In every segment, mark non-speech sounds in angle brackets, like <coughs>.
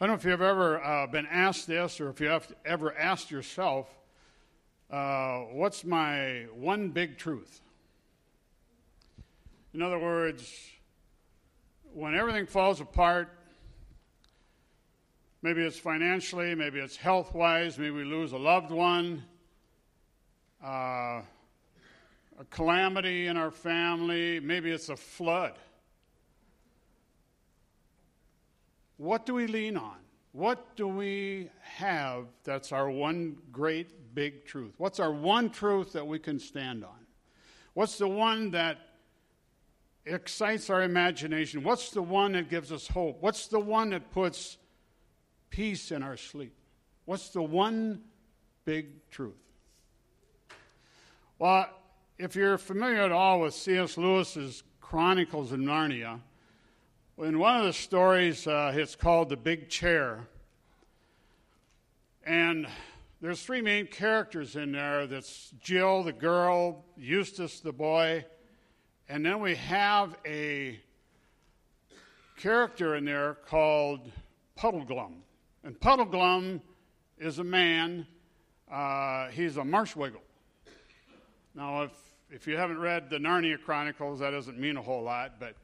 I don't know if you've ever uh, been asked this or if you have ever asked yourself, uh, what's my one big truth? In other words, when everything falls apart, maybe it's financially, maybe it's health wise, maybe we lose a loved one, uh, a calamity in our family, maybe it's a flood. What do we lean on? What do we have that's our one great big truth? What's our one truth that we can stand on? What's the one that excites our imagination? What's the one that gives us hope? What's the one that puts peace in our sleep? What's the one big truth? Well, if you're familiar at all with C.S. Lewis's Chronicles of Narnia, in one of the stories, uh, it's called The Big Chair. And there's three main characters in there that's Jill, the girl, Eustace, the boy, and then we have a character in there called Puddleglum. And Puddleglum is a man, uh, he's a marshwiggle. Now, if, if you haven't read the Narnia Chronicles, that doesn't mean a whole lot, but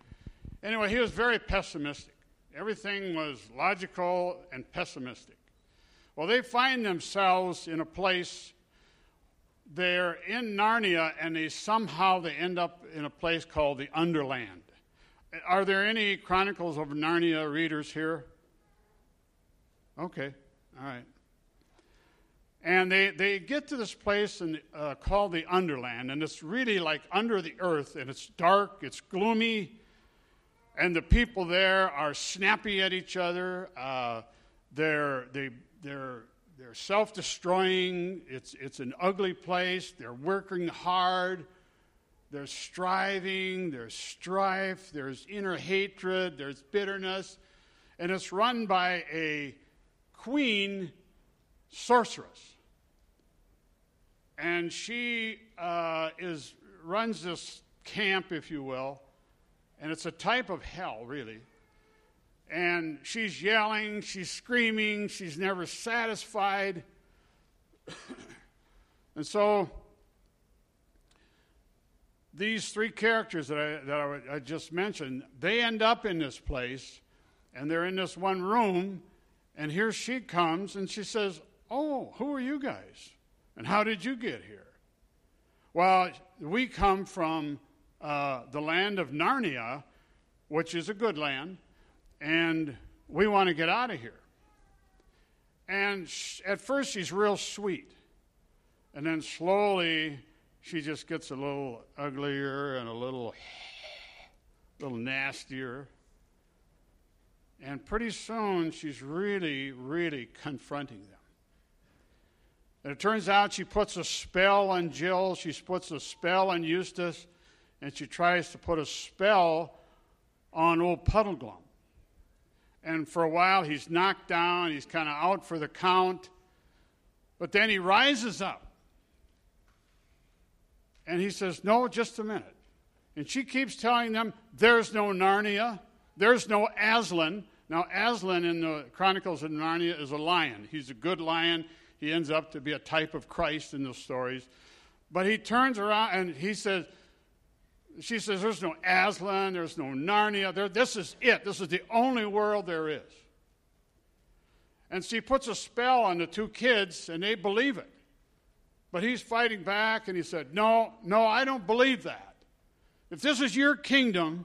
anyway, he was very pessimistic. Everything was logical and pessimistic. Well, they find themselves in a place they're in Narnia and they somehow they end up in a place called the Underland. Are there any Chronicles of Narnia readers here? Okay, all right. And they, they get to this place in, uh, called the Underland, and it's really like under the earth, and it's dark, it's gloomy, and the people there are snappy at each other. Uh, they're, they, they're they're self destroying. It's, it's an ugly place. They're working hard. There's striving. There's strife. There's inner hatred. There's bitterness. And it's run by a queen sorceress. And she uh, is, runs this camp, if you will. And it's a type of hell, really and she's yelling, she's screaming, she's never satisfied. <coughs> and so, these three characters that, I, that I, I just mentioned, they end up in this place, and they're in this one room, and here she comes, and she says, Oh, who are you guys? And how did you get here? Well, we come from uh, the land of Narnia, which is a good land and we want to get out of here. And at first, she's real sweet. And then slowly, she just gets a little uglier and a little, <laughs> little nastier. And pretty soon, she's really, really confronting them. And it turns out she puts a spell on Jill, she puts a spell on Eustace, and she tries to put a spell on old Puddleglum and for a while he's knocked down, he's kind of out for the count. But then he rises up and he says, No, just a minute. And she keeps telling them, There's no Narnia, there's no Aslan. Now, Aslan in the Chronicles of Narnia is a lion. He's a good lion. He ends up to be a type of Christ in those stories. But he turns around and he says, she says, There's no Aslan, there's no Narnia. There, this is it. This is the only world there is. And she puts a spell on the two kids, and they believe it. But he's fighting back, and he said, No, no, I don't believe that. If this is your kingdom,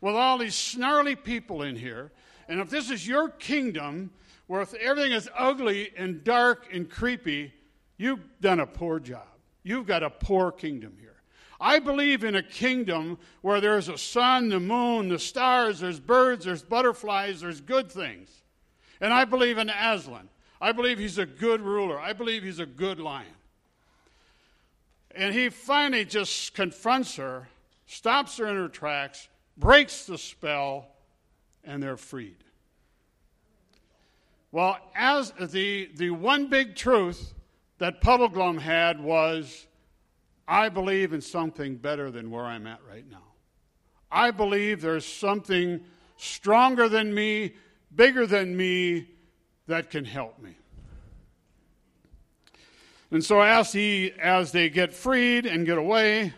with all these snarly people in here, and if this is your kingdom, where everything is ugly and dark and creepy, you've done a poor job. You've got a poor kingdom here. I believe in a kingdom where there's a sun, the moon, the stars, there's birds, there's butterflies, there's good things. And I believe in Aslan. I believe he's a good ruler. I believe he's a good lion. And he finally just confronts her, stops her in her tracks, breaks the spell, and they're freed. Well, as the, the one big truth that Puddleglum had was I believe in something better than where I'm at right now. I believe there's something stronger than me, bigger than me, that can help me. And so as he as they get freed and get away,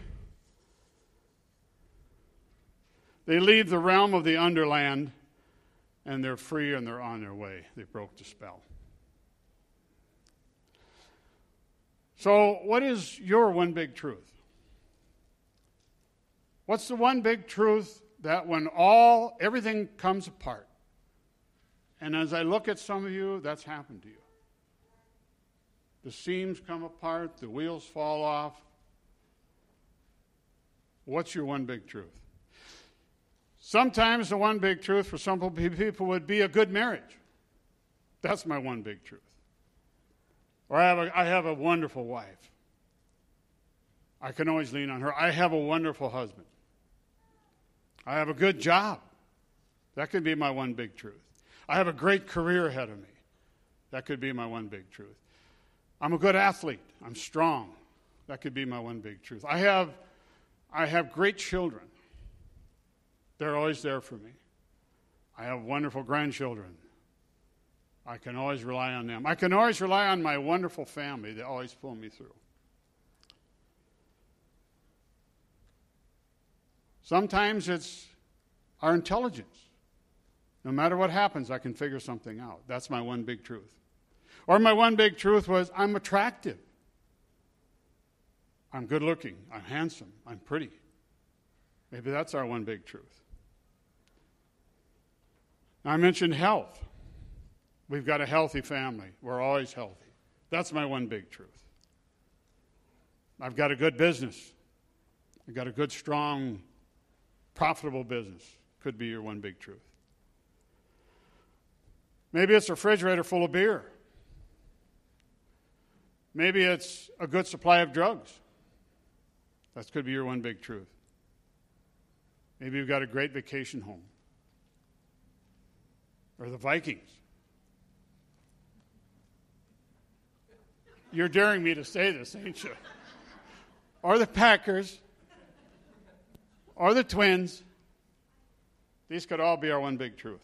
they leave the realm of the underland and they're free and they're on their way. They broke the spell. So, what is your one big truth? What's the one big truth that when all everything comes apart? And as I look at some of you, that's happened to you. The seams come apart, the wheels fall off. What's your one big truth? Sometimes the one big truth for some people would be a good marriage. That's my one big truth. Or I have a, I have a wonderful wife. I can always lean on her. I have a wonderful husband. I have a good job. That could be my one big truth. I have a great career ahead of me. That could be my one big truth. I'm a good athlete. I'm strong. That could be my one big truth. I have, I have great children. They're always there for me. I have wonderful grandchildren. I can always rely on them. I can always rely on my wonderful family. They always pull me through. Sometimes it's our intelligence. No matter what happens, I can figure something out. That's my one big truth. Or my one big truth was I'm attractive. I'm good looking. I'm handsome. I'm pretty. Maybe that's our one big truth. I mentioned health. We've got a healthy family. We're always healthy. That's my one big truth. I've got a good business. I've got a good, strong, profitable business. Could be your one big truth. Maybe it's a refrigerator full of beer. Maybe it's a good supply of drugs. That could be your one big truth. Maybe you've got a great vacation home or the Vikings. You're daring me to say this, ain't you? Are the Packers, are the Twins. These could all be our one big truth.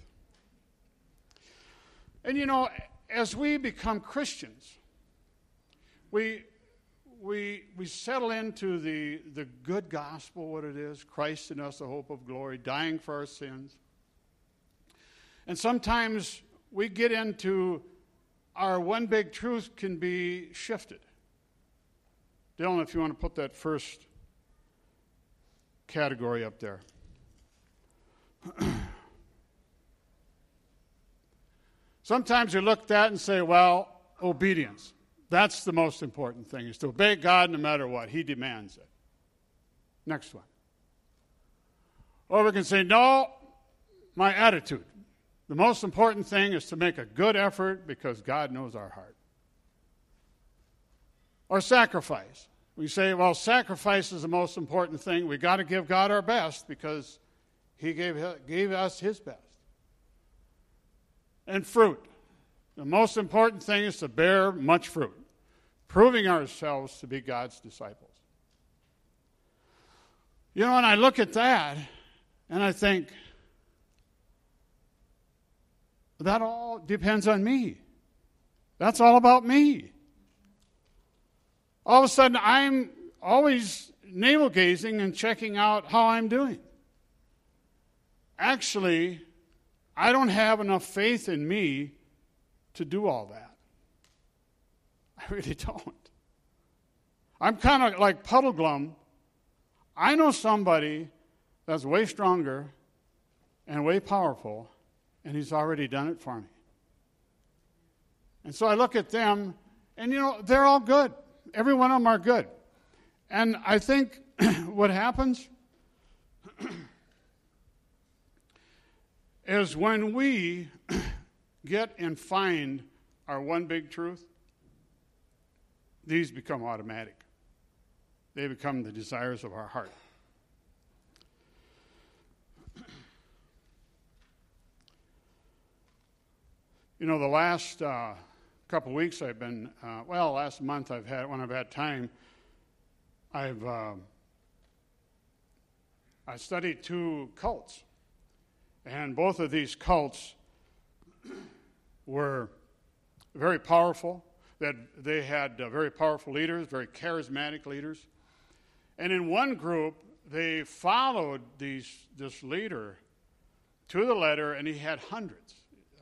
And you know, as we become Christians, we, we, we settle into the, the good gospel, what it is Christ in us, the hope of glory, dying for our sins. And sometimes we get into our one big truth can be shifted. Dylan, if you want to put that first category up there. <clears throat> Sometimes you look at that and say, well, obedience. That's the most important thing, is to obey God no matter what. He demands it. Next one. Or we can say, no, my attitude. The most important thing is to make a good effort because God knows our heart. Or sacrifice. We say, well, sacrifice is the most important thing. We've got to give God our best because He gave, gave us His best. And fruit. The most important thing is to bear much fruit, proving ourselves to be God's disciples. You know, and I look at that and I think, that all depends on me. That's all about me. All of a sudden, I'm always navel gazing and checking out how I'm doing. Actually, I don't have enough faith in me to do all that. I <laughs> really don't. I'm kind of like Puddleglum. I know somebody that's way stronger and way powerful and He's already done it for me. And so I look at them, and you know, they're all good. Every one of them are good. And I think <clears throat> what happens <clears throat> is when we <clears throat> get and find our one big truth, these become automatic. They become the desires of our heart. You know, the last uh, couple weeks I've been, uh, well, last month I've had, when I've had time, I've uh, I studied two cults, and both of these cults <clears throat> were very powerful. That they had uh, very powerful leaders, very charismatic leaders. And in one group, they followed these, this leader to the letter, and he had hundreds,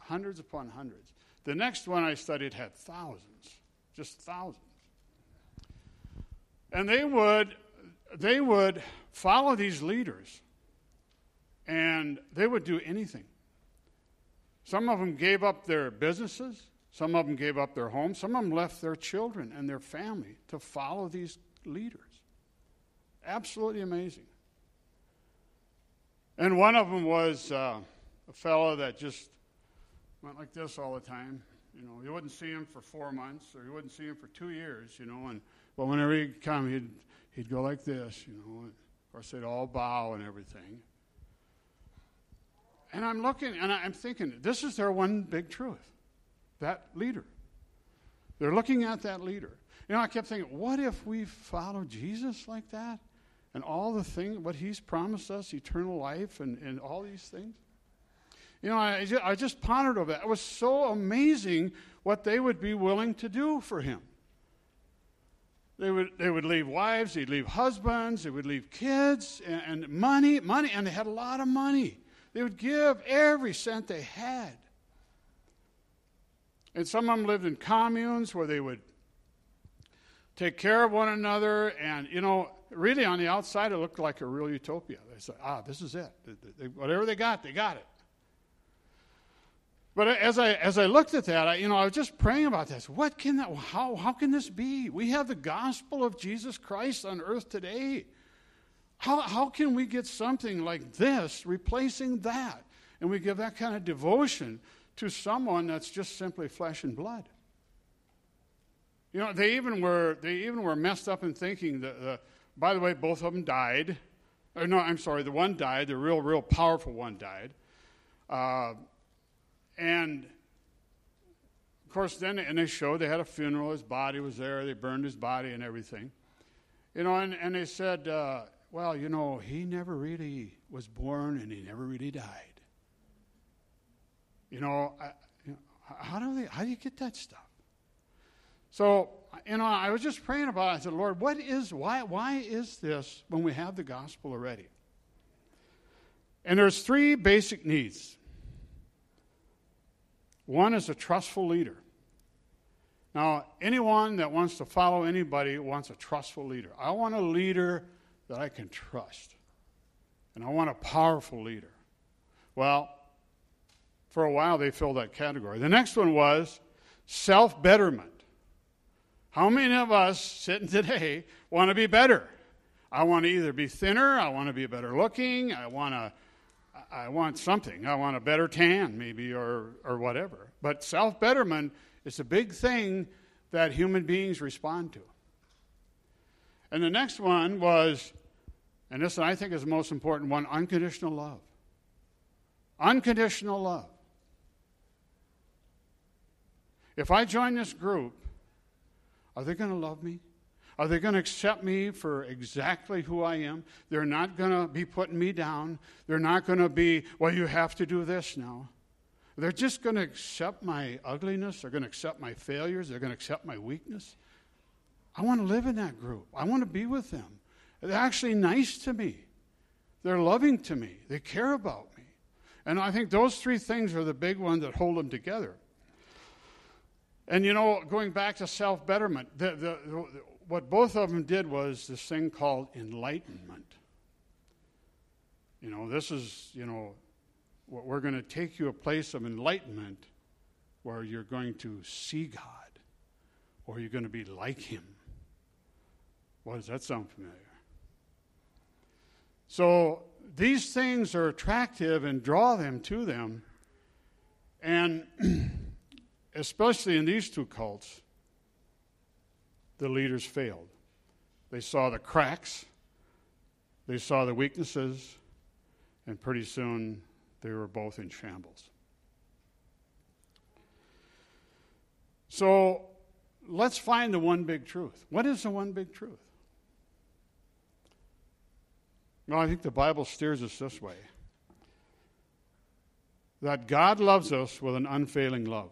hundreds upon hundreds. The next one I studied had thousands, just thousands. And they would, they would follow these leaders, and they would do anything. Some of them gave up their businesses, some of them gave up their homes, some of them left their children and their family to follow these leaders. Absolutely amazing. And one of them was uh, a fellow that just went like this all the time. You know, you wouldn't see him for four months, or you wouldn't see him for two years. You know, and but whenever he'd come, he'd he'd go like this. You know, and of course they'd all bow and everything. And I'm looking, and I'm thinking, this is their one big truth. That leader. They're looking at that leader. You know, I kept thinking, what if we follow Jesus like that? and all the things, what He's promised us, eternal life, and, and all these things. You know, I just, I just pondered over that. It was so amazing what they would be willing to do for Him. They would, they would leave wives, they'd leave husbands, they would leave kids, and, and money, money, and they had a lot of money. They would give every cent they had. And some of them lived in communes where they would take care of one another. And, you know, really on the outside, it looked like a real utopia. They said, ah, this is it. They, they, whatever they got, they got it. But as I, as I looked at that, I, you know, I was just praying about this. What can that, how, how can this be? We have the gospel of Jesus Christ on earth today. How, how can we get something like this replacing that? And we give that kind of devotion to someone that's just simply flesh and blood. You know, they even were, they even were messed up in thinking that, uh, by the way, both of them died. Or no, I'm sorry, the one died, the real, real powerful one died. Uh, and of course, then and they showed they had a funeral. His body was there. They burned his body and everything. You know, and, and they said, uh, well, you know, he never really was born and he never really died. You know, I, you know how do they? How do you get that stuff? So, you know, I was just praying about it. I said, Lord, what is, why, why is this when we have the gospel already? And there's three basic needs. One is a trustful leader. Now, anyone that wants to follow anybody wants a trustful leader. I want a leader that I can trust. And I want a powerful leader. Well, for a while they filled that category. The next one was self betterment. How many of us sitting today <laughs> want to be better? I want to either be thinner, I want to be better looking, I want to I want something. I want a better tan maybe or or whatever. But self-betterment is a big thing that human beings respond to. And the next one was and this I think is the most important one, unconditional love. Unconditional love. If I join this group are they going to love me? Are they going to accept me for exactly who I am? They're not going to be putting me down. They're not going to be, well, you have to do this now. They're just going to accept my ugliness. They're going to accept my failures. They're going to accept my weakness. I want to live in that group. I want to be with them. They're actually nice to me. They're loving to me. They care about me. And I think those three things are the big ones that hold them together. And you know, going back to self betterment, the, the, the, what both of them did was this thing called enlightenment. You know, this is, you know, what we're going to take you a place of enlightenment where you're going to see God or you're going to be like Him. Well, does that sound familiar? So these things are attractive and draw them to them. And <clears throat> especially in these two cults, the leaders failed. They saw the cracks, they saw the weaknesses, and pretty soon they were both in shambles. So let's find the one big truth. What is the one big truth? Well, I think the Bible steers us this way that God loves us with an unfailing love.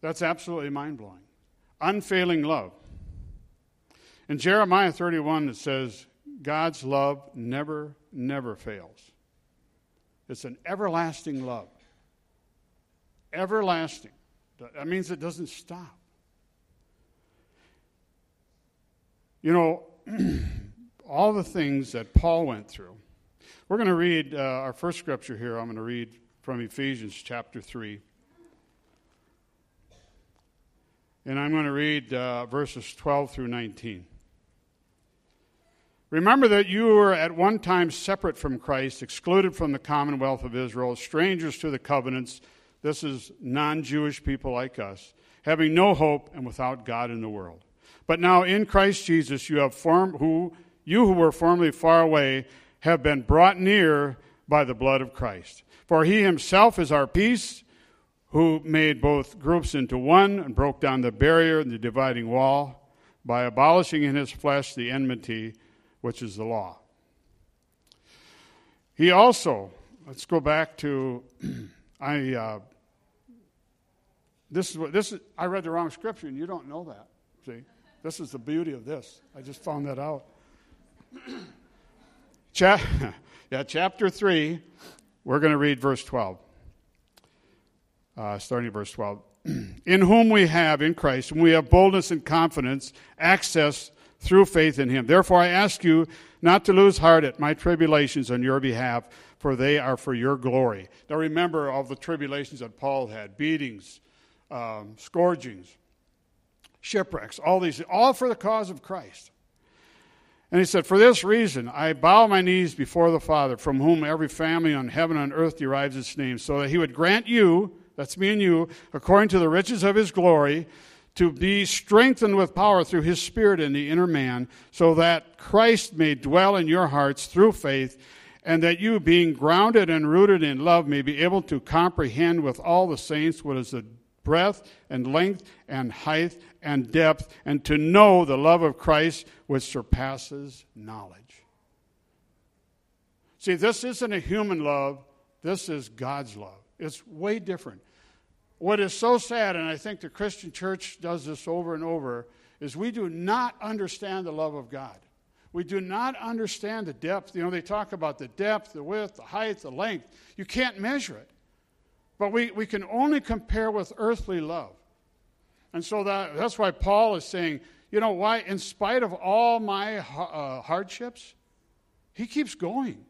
That's absolutely mind blowing. Unfailing love. In Jeremiah 31, it says, God's love never, never fails. It's an everlasting love. Everlasting. That means it doesn't stop. You know, <clears throat> all the things that Paul went through. We're going to read uh, our first scripture here. I'm going to read from Ephesians chapter 3. And I'm going to read uh, verses 12 through 19. Remember that you were at one time separate from Christ, excluded from the commonwealth of Israel, strangers to the covenants. This is non Jewish people like us, having no hope and without God in the world. But now in Christ Jesus, you have formed who you who were formerly far away have been brought near by the blood of Christ. For he himself is our peace, who made both groups into one and broke down the barrier and the dividing wall by abolishing in his flesh the enmity which is the law. He also, let's go back to, <clears throat> I, uh, this is what, this is, I read the wrong scripture and you don't know that. See, this is the beauty of this. I just found that out. <clears throat> <laughs> Yeah, chapter 3, we're going to read verse 12. Uh, starting at verse 12. <clears throat> in whom we have, in Christ, and we have boldness and confidence, access through faith in him. Therefore, I ask you not to lose heart at my tribulations on your behalf, for they are for your glory. Now, remember all the tribulations that Paul had beatings, um, scourgings, shipwrecks, all these, all for the cause of Christ. And he said, For this reason, I bow my knees before the Father, from whom every family on heaven and earth derives its name, so that he would grant you, that's me and you, according to the riches of his glory, to be strengthened with power through his Spirit in the inner man, so that Christ may dwell in your hearts through faith, and that you, being grounded and rooted in love, may be able to comprehend with all the saints what is the breadth and length and height and depth, and to know the love of Christ which surpasses knowledge. See, this isn't a human love, this is God's love. It's way different. What is so sad, and I think the Christian church does this over and over, is we do not understand the love of God. We do not understand the depth. You know, they talk about the depth, the width, the height, the length. You can't measure it. But we, we can only compare with earthly love. And so that, that's why Paul is saying, you know, why, in spite of all my uh, hardships, he keeps going.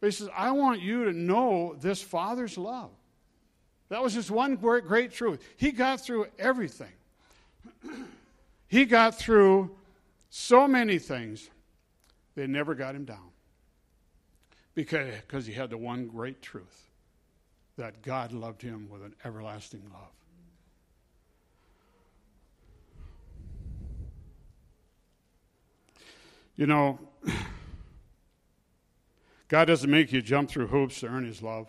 But he says, I want you to know this Father's love. That was just one great, truth. He got through everything. <clears throat> he got through so many things, they never got him down. Because, because he had the one great truth that God loved him with an everlasting love. You know, <clears throat> God doesn't make you jump through hoops to earn his love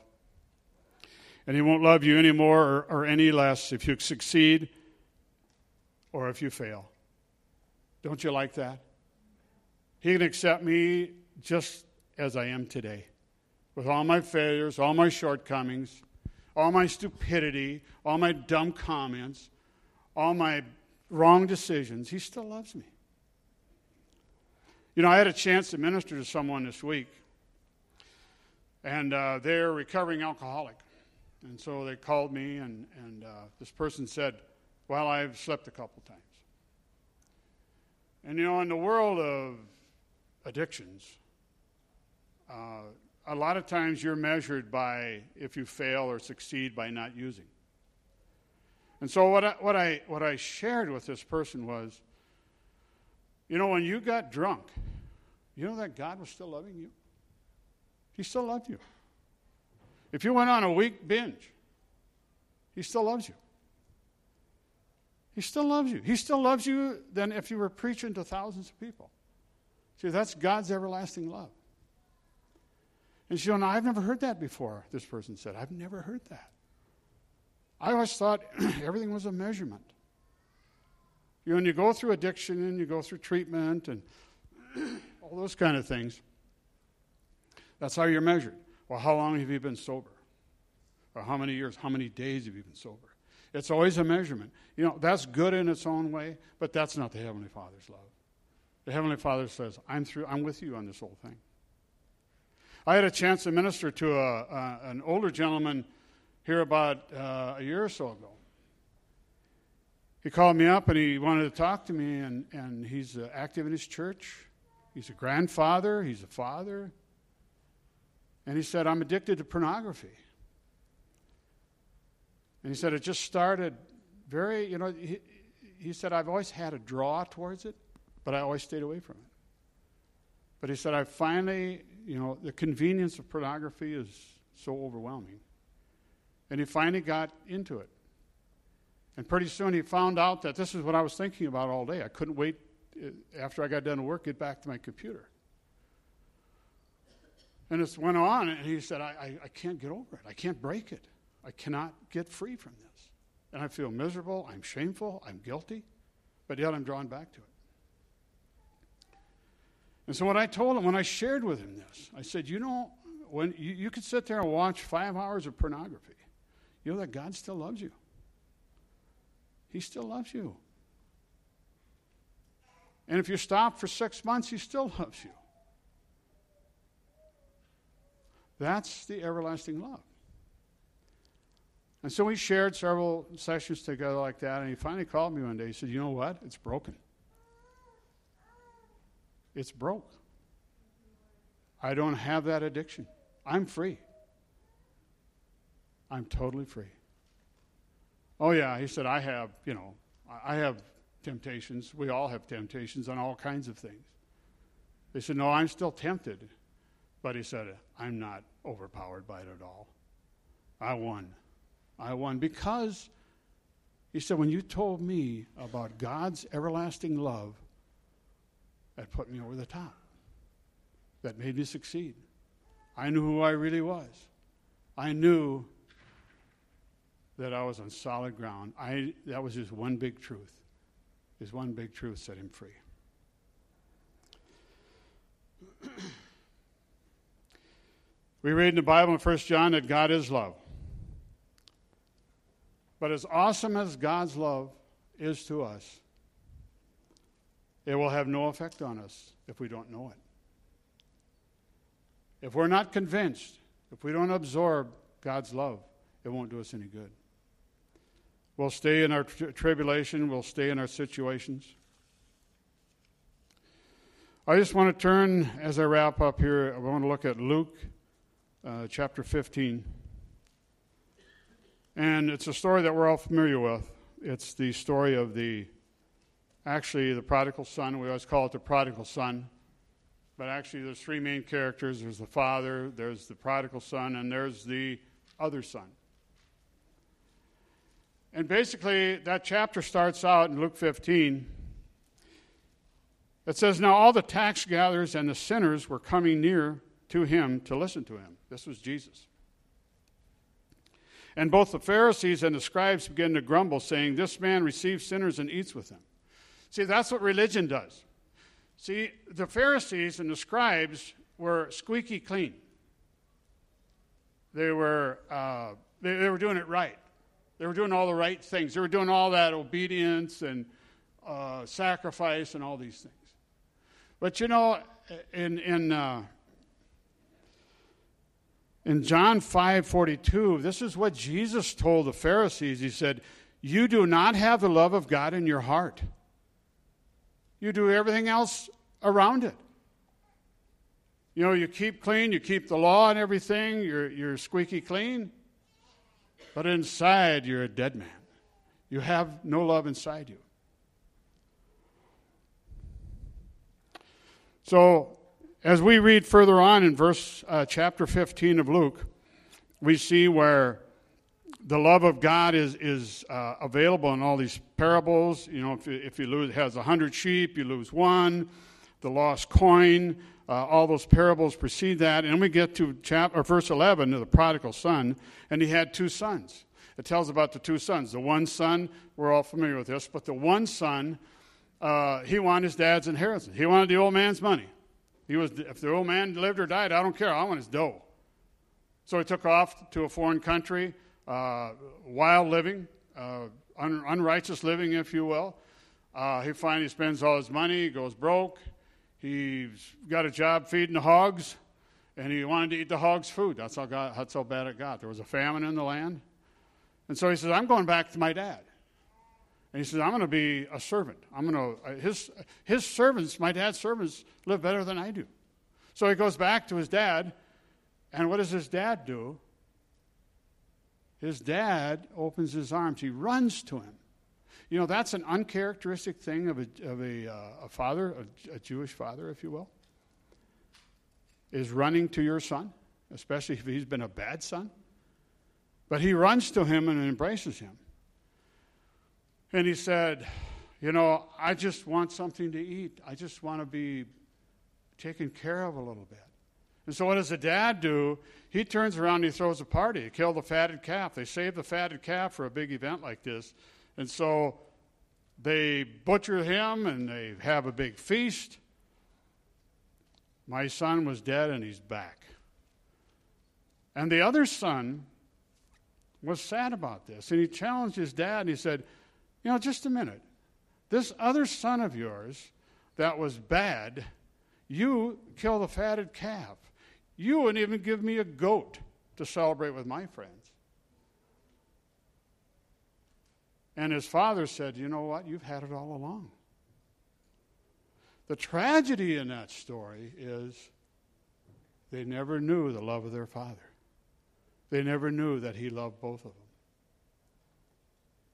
and he won't love you any more or, or any less if you succeed or if you fail. Don't you like that? He can accept me just as I am today, with all my failures, all my shortcomings, all my stupidity, all my dumb comments, all my wrong decisions. He still loves me. You know, I had a chance to minister to someone this week, and uh, they're a recovering alcoholic. And so they called me, and, and uh, this person said, Well, I've slept a couple times. And you know, in the world of addictions, uh, a lot of times you're measured by if you fail or succeed by not using. And so what I, what I, what I shared with this person was, you know, when you got drunk, you know that God was still loving you? He still loved you. If you went on a week binge, He still loves you. He still loves you. He still loves you than if you were preaching to thousands of people. See, that's God's everlasting love. And she said, no, I've never heard that before, this person said. I've never heard that. I always thought <clears throat> everything was a measurement. You know, when you go through addiction and you go through treatment and <clears throat> all those kind of things, that's how you're measured. Well, how long have you been sober? Or how many years, how many days have you been sober? It's always a measurement. You know, that's good in its own way, but that's not the Heavenly Father's love. The Heavenly Father says, I'm, through, I'm with you on this whole thing. I had a chance to minister to a, a an older gentleman here about uh, a year or so ago. He called me up and he wanted to talk to me, and, and he's uh, active in his church. He's a grandfather, he's a father. And he said, I'm addicted to pornography. And he said, it just started very, you know, he, he said, I've always had a draw towards it, but I always stayed away from it. But he said, I finally, you know, the convenience of pornography is so overwhelming. And he finally got into it. And pretty soon he found out that this is what I was thinking about all day. I couldn't wait uh, after I got done with work, get back to my computer. And it went on, and he said, I, I, I can't get over it. I can't break it. I cannot get free from this. And I feel miserable. I'm shameful. I'm guilty. But yet I'm drawn back to it. And so what I told him, when I shared with him this, I said, you know, when you, you could sit there and watch five hours of pornography, you know that God still loves you. He still loves you. And if you stop for six months, He still loves you. That's the everlasting love. And so we shared several sessions together like that, and he finally called me one day. He said, You know what? It's broken. It's broke. I don't have that addiction. I'm free. I'm totally free. Oh, yeah, he said, I have, you know, I have temptations. We all have temptations on all kinds of things. They said, No, I'm still tempted. But he said, I'm not overpowered by it at all. I won. I won because he said, when you told me about God's everlasting love, that put me over the top. That made me succeed. I knew who I really was. I knew that I was on solid ground. I, that was his one big truth. His one big truth set him free. <clears throat> we read in the Bible in 1 John that God is love. But as awesome as God's love is to us, it will have no effect on us if we don't know it. If we're not convinced, if we don't absorb God's love, it won't do us any good. We'll stay in our tri- tribulation, we'll stay in our situations. I just want to turn, as I wrap up here, I want to look at Luke uh, chapter 15. And it's a story that we're all familiar with. It's the story of the, actually, the prodigal son. We always call it the prodigal son. But actually, there's three main characters there's the father, there's the prodigal son, and there's the other son. And basically, that chapter starts out in Luke 15. It says, Now all the tax gatherers and the sinners were coming near to him to listen to him. This was Jesus. And both the Pharisees and the scribes began to grumble, saying, This man receives sinners and eats with them. See, that's what religion does. See, the Pharisees and the scribes were squeaky clean. They were, uh, they, they, were doing it right. They were doing all the right things. They were doing all that obedience and uh, sacrifice and all these things. But you know, in, in uh, in John 5:42, this is what Jesus told the Pharisees. He said, "You do not have the love of God in your heart. You do everything else around it. You know, you keep clean, you keep the law and everything, you're, you're squeaky clean, but inside you're a dead man. You have no love inside you. So, as we read further on in verse uh, chapter 15 of Luke, we see where the love of God is, is uh, available in all these parables. You know, if, if you lose, has a hundred sheep, you lose one. The lost coin, uh, all those parables precede that. And we get to chapter, verse 11 of the prodigal son, and he had two sons. It tells about the two sons. The one son, we're all familiar with this, but the one son, uh, he wanted his dad's inheritance. He wanted the old man's money. He was, if the old man lived or died, I don't care. I want his dough. So he took off to a foreign country, uh, wild living, uh, un- unrighteous living, if you will. Uh, he finally spends all his money, he goes broke. He's got a job feeding the hogs, and he wanted to eat the hogs' food. That's how, God, that's how bad it got. There was a famine in the land. And so he says, I'm going back to my dad. And he says, I'm going to be a servant. I'm going to, uh, his, his servants, my dad's servants, live better than I do. So he goes back to his dad, and what does his dad do? His dad opens his arms. He runs to him. You know, that's an uncharacteristic thing of a, of a, uh, a father, a, a Jewish father, if you will, is running to your son, especially if he's been a bad son. But he runs to him and embraces him. And he said, You know, I just want something to eat. I just want to be taken care of a little bit. And so, what does the dad do? He turns around and he throws a party. He killed the fatted calf. They save the fatted calf for a big event like this. And so they butcher him and they have a big feast. My son was dead and he's back. And the other son was sad about this. And he challenged his dad and he said, You know, just a minute. This other son of yours that was bad, you killed a fatted calf. You wouldn't even give me a goat to celebrate with my friends. And his father said, You know what? You've had it all along. The tragedy in that story is they never knew the love of their father. They never knew that he loved both of them.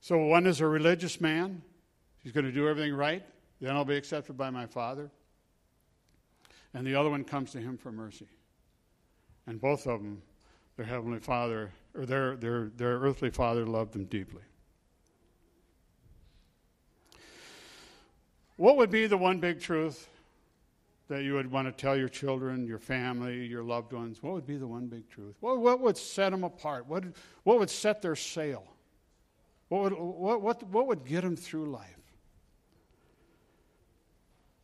So one is a religious man. He's going to do everything right. Then I'll be accepted by my father. And the other one comes to him for mercy. And both of them, their heavenly father, or their, their, their earthly father, loved them deeply. What would be the one big truth that you would want to tell your children, your family, your loved ones? What would be the one big truth? What, what would set them apart? What, what would set their sail? What would, what, what, what would get them through life?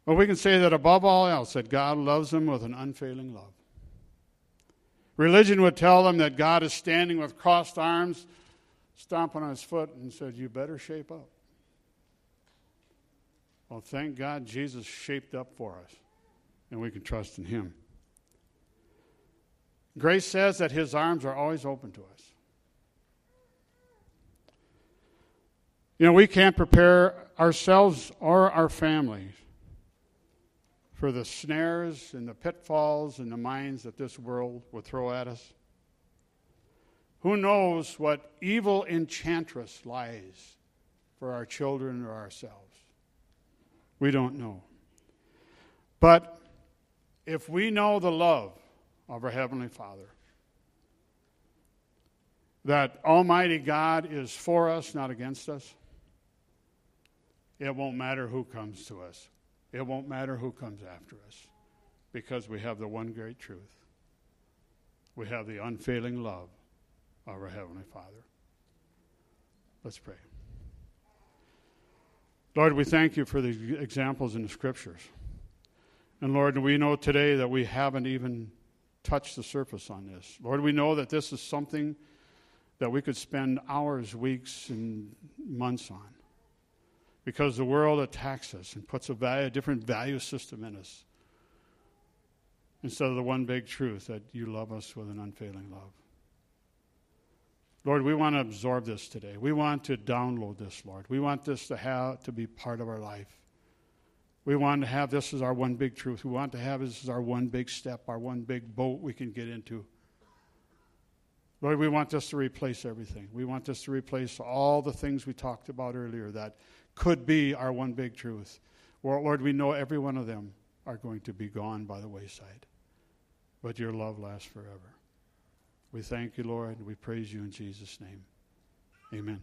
Well, we can say that above all else, that God loves them with an unfailing love. Religion would tell them that God is standing with crossed arms, stomping on his foot, and said, You better shape up. Well, thank God Jesus shaped up for us, and we can trust in him. Grace says that his arms are always open to us. You know, we can't prepare ourselves or our families for the snares and the pitfalls and the mines that this world will throw at us. Who knows what evil enchantress lies for our children or ourselves? We don't know. But if we know the love of our Heavenly Father, that Almighty God is for us, not against us, it won't matter who comes to us. It won't matter who comes after us because we have the one great truth. We have the unfailing love of our Heavenly Father. Let's pray. Lord, we thank you for the examples in the scriptures. And Lord, we know today that we haven't even touched the surface on this. Lord, we know that this is something that we could spend hours, weeks, and months on. Because the world attacks us and puts a, value, a different value system in us. Instead of the one big truth that you love us with an unfailing love. Lord, we want to absorb this today. We want to download this, Lord. We want this to have to be part of our life. We want to have this as our one big truth. We want to have this as our one big step, our one big boat we can get into. Lord, we want this to replace everything. We want this to replace all the things we talked about earlier that could be our one big truth. Lord, we know every one of them are going to be gone by the wayside. But your love lasts forever. We thank you, Lord, we praise you in Jesus' name. Amen.